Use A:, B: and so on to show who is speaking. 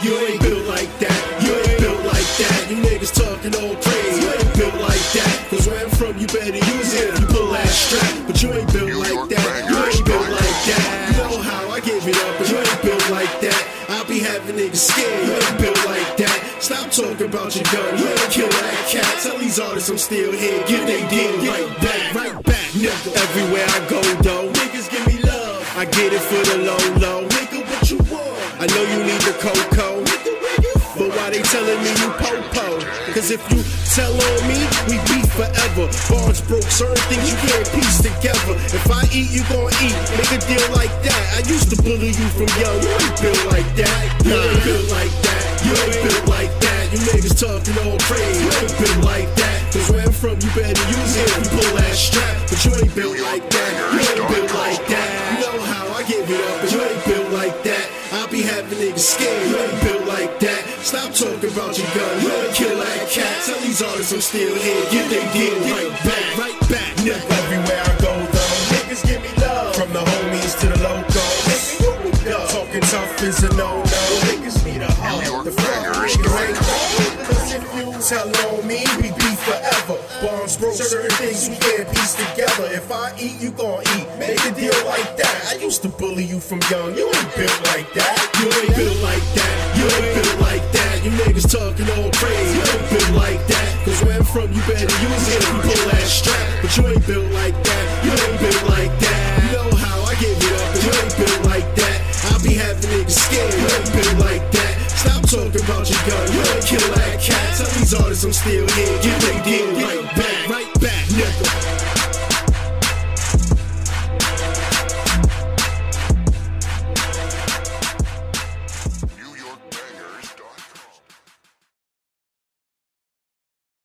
A: You ain't built like that. You ain't built like that. You niggas talking all crazy. You ain't built like that. Cause where I'm from, you better use it if you pull that strap. But you ain't built like that. You ain't built like that. You know how I give it up, but you ain't built like that. I'll be having niggas scared. You ain't built like that. Stop talking about your gun. You ain't kill that cat. Tell these artists I'm still here. Give they deal right back. Right back, nigga. Everywhere I go, though. Niggas give me love. I get it for the low, low. I know you need the cocoa. But why they telling me you po-po? Cause if you tell on me, we beef forever. Barnes broke, certain things you can't piece together. If I eat, you gon' eat. Make a deal like that. I used to bully you from young. You ain't built like that. You ain't built like that. You ain't built like that. You niggas talking all crazy. You ain't built like that. Cause where I'm from, you better use it. You pull that strap. But you ain't built like that. You ain't built like that. You know how I give it up, scared. Ain't built like that. Stop talking about your gun. Ain't kill that cat. Tell these artists I'm still here. Get they deal right back. Right back. Everywhere I go, though. Niggas give me love. From the homies to the you. Talking tough is a no-no. Tell on me, we beef forever. Bombs broke, certain things we can't piece together. If I eat, you gon' eat. Make a deal like that. I used to bully you from young. You ain't built like that. You ain't built like that. You ain't built like that. You niggas talking all crazy. You ain't built like that. Cause where I'm from, you better use it if you pull that strap. But you ain't built like that. You ain't gun, yeah, kill that cat. Tell these artists I'm still here, get ready, get right back. Right